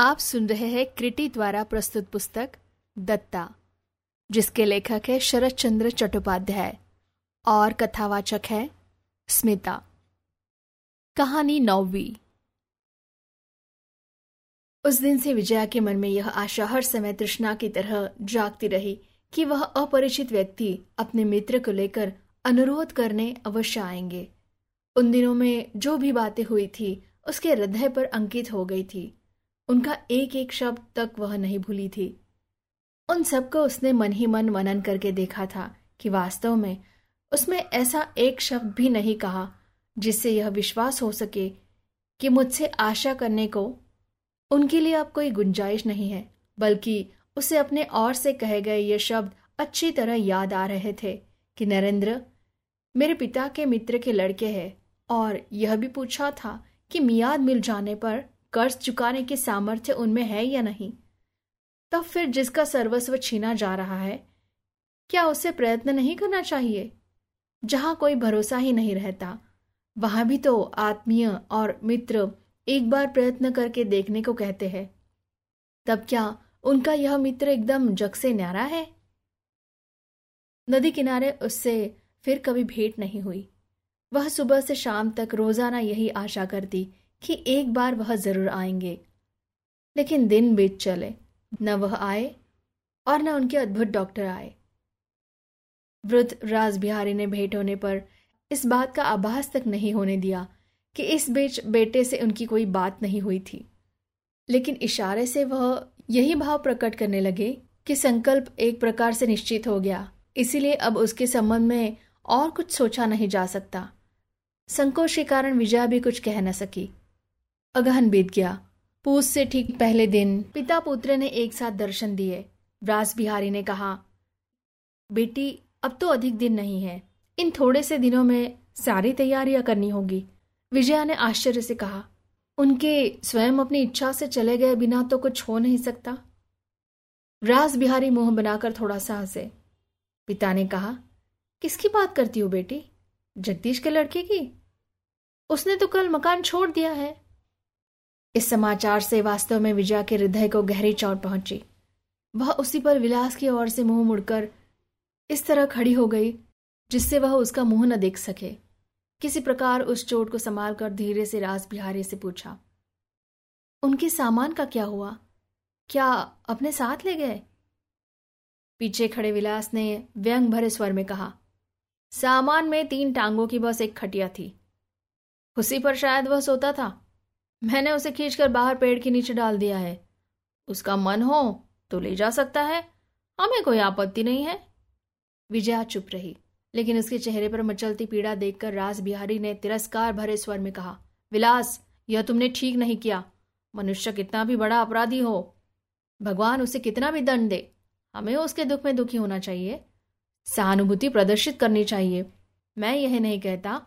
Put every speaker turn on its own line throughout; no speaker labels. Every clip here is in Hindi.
आप सुन रहे हैं क्रिटी द्वारा प्रस्तुत पुस्तक दत्ता, जिसके लेखक है शरद चंद्र चट्टोपाध्याय और कथावाचक है स्मिता। कहानी नौवी। उस दिन से विजया के मन में यह आशा हर समय तृष्णा की तरह जागती रही कि वह अपरिचित व्यक्ति अपने मित्र को लेकर अनुरोध करने अवश्य आएँगे। उन दिनों में जो भी बातें हुई थी, उसके हृदय पर अंकित हो गई थी। उनका एक एक शब्द तक वह नहीं भूली थी। उन सबको उसने मन ही मन मनन करके देखा था कि वास्तव में उसमें ऐसा एक शब्द भी नहीं कहा जिससे यह विश्वास हो सके कि मुझसे आशा करने को उनके लिए अब कोई गुंजाइश नहीं है, बल्कि उसे अपने और से कहे गए ये शब्द अच्छी तरह याद आ रहे थे कि नरेंद्र मेरे पिता के मित्र के लड़के हैं और यह भी पूछा था कि मियाद मिल जाने पर कर्ज चुकाने के सामर्थ्य उनमें है या नहीं? तब फिर जिसका सर्वस्व छीना जा रहा है, क्या उसे प्रयत्न नहीं करना चाहिए? जहाँ कोई भरोसा ही नहीं रहता, वहाँ भी तो आत्मीय और मित्र एक बार प्रयत्न करके देखने को कहते हैं। तब क्या उनका यह मित्र एकदम जग से न्यारा है? नदी किनारे उससे फिर कभी भेंट नहीं हुई। वह सुबह से शाम तक रोज़ाना यही आशा करती कि एक बार वह ज़रूर आएँगे। लेकिन दिन बीत चले, न वह आए और न उनके अद्भुत डॉक्टर आए। वृद्ध राज बिहारी ने भेंट होने पर इस बात का आभास तक नहीं होने दिया कि इस बीच बेटे से उनकी कोई बात नहीं हुई थी। लेकिन इशारे से वह यही भाव प्रकट करने लगे कि संकल्प एक प्रकार से निश्चित हो गया, इसीलिए अब उसके संबंध में और कुछ सोचा नहीं जा सकता। संकोच के कारण विजया भी कुछ कह न सकी। अगहन बीत गया। पूछ से ठीक पहले दिन पिता पुत्र ने एक साथ दर्शन दिए। व्रास बिहारी ने कहा, बेटी, अब तो अधिक दिन नहीं है। इन थोड़े से दिनों में सारी तैयारियाँ करनी होगी। विजया ने आश्चर्य से कहा, उनके स्वयं अपनी इच्छा से चले गए बिना तो कुछ हो नहीं सकता? रास बिहारी मुँह बनाकर थोड़ा सा हंसे पिता ने कहा, किसकी बात करती हो बेटी? जगदीश के लड़के की? उसने तो कल मकान छोड़ दिया है। इस समाचार से वास्तव में विजया के हृदय को गहरी चोट पहुँची। वह उसी पर विलास की ओर से मुँह मुड़कर इस तरह खड़ी हो गई, जिससे वह उसका मुँह न देख सके। किसी प्रकार उस चोट को संभाल कर धीरे से राज बिहारी से पूछा, उनके सामान का क्या हुआ? क्या अपने साथ ले गए? पीछे खड़े विलास ने व्यंग भरे स्वर में कहा, सामान में तीन टांगों की बस एक खटिया थी। उसी पर शायद वह सोता था। मैंने उसे खींचकर बाहर पेड़ के नीचे डाल दिया है। उसका मन हो तो ले जा सकता है। हमें कोई आपत्ति नहीं है। विजया चुप रही, लेकिन उसके चेहरे पर मचलती पीड़ा देखकर रास बिहारी ने तिरस्कार भरे स्वर में कहा, विलास, यह तुमने ठीक नहीं किया। मनुष्य कितना भी बड़ा अपराधी हो, भगवान उसे कितना भी दंड दे, हमें उसके दुख में दुखी होना चाहिए। सहानुभूति प्रदर्शित करनी चाहिए। मैं यह नहीं कहता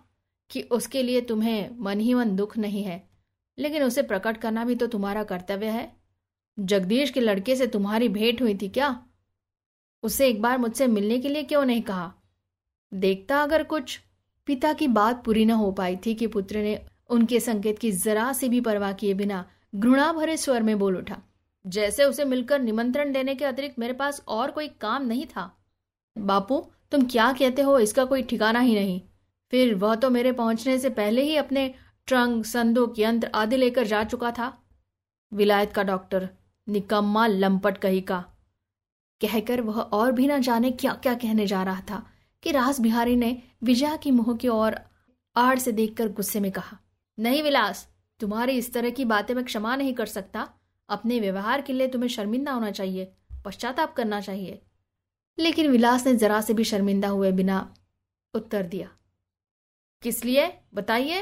कि उसके लिए तुम्हें मन ही मन दुख नहीं है। लेकिन उसे प्रकट करना भी तो तुम्हारा कर्तव्य है। जगदीश के लड़के से तुम्हारी भेंट हुई थी क्या? उसे एक बार मुझसे मिलने के लिए क्यों नहीं कहा? देखता अगर कुछ, पिता की बात पूरी न हो पाई थी कि पुत्र ने उनके संकेत की जरा से भी परवाह किए बिना घृणा भरे स्वर में बोल उठा, जैसे उसे मिलकर निमंत्रण देने के अतिरिक्त मेरे पास और कोई काम नहीं था। बापू, तुम क्या कहते हो? इसका कोई ठिकाना ही नहीं। फिर वह तो मेरे पहुँचने से पहले ही अपने ट्रंक संदूक, यंत्र आदि लेकर जा चुका था। विलायत का डॉक्टर निकम्मा लंपट कही का। कहकर वह और भी ना जाने क्या क्या कहने जा रहा था कि रास बिहारी ने विजया की मुँह की ओर आड़ से देखकर गुस्से में कहा, नहीं विलास, तुम्हारी इस तरह की बातें मैं क्षमा नहीं कर सकता। अपने व्यवहार के लिए तुम्हें शर्मिंदा होना चाहिए, पश्चाताप करना चाहिए लेकिन विलास ने जरा से भी शर्मिंदा हुए बिना उत्तर दिया, किस लिए? बताइए।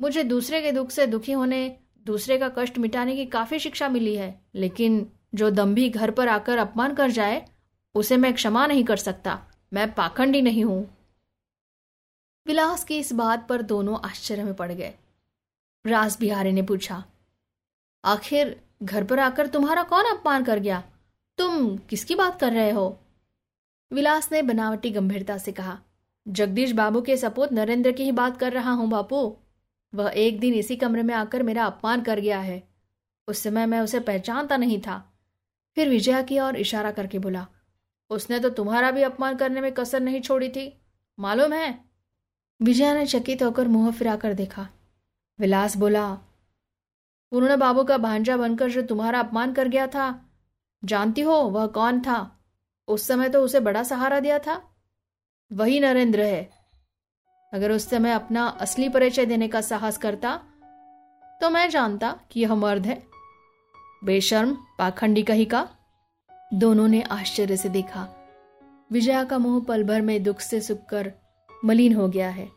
मुझे दूसरे के दुख से दुखी होने, दूसरे का कष्ट मिटाने की काफ़ी शिक्षा मिली है, लेकिन जो दम्भी घर पर आकर अपमान कर जाए, उसे मैं क्षमा नहीं कर सकता। मैं पाखंडी नहीं हूँ। विलास की इस बात पर दोनों आश्चर्य में पड़ गए। रास बिहारी ने पूछा, आखिर घर पर आकर तुम्हारा कौन अपमान कर गया? तुम किसकी बात कर रहे हो? विलास ने बनावटी गंभीरता से कहा, जगदीश बाबू के सपूत नरेंद्र की ही बात कर रहा हूँ बापू। वह एक दिन इसी कमरे में आकर मेरा अपमान कर गया है। उस समय मैं उसे पहचानता नहीं था। फिर विजया की ओर इशारा करके बोला, उसने तो तुम्हारा भी अपमान करने में कसर नहीं छोड़ी थी। मालूम है? विजया ने चकित होकर मुँह फिराकर देखा। विलास बोला, पूर्ण बाबू का भांजा बनकर जो तुम्हारा अपमान कर गया था, जानती हो वह कौन था? उस समय तो उसे बड़ा सहारा दिया था। वही नरेंद्र है। अगर उस समय अपना असली परिचय देने का साहस करता तो मैं जानता कि यह मर्द है। बेशर्म, पाखंडी कही का। दोनों ने आश्चर्य से देखा। विजया का मुँह पल भर में दुख से सुख कर मलिन हो गया है।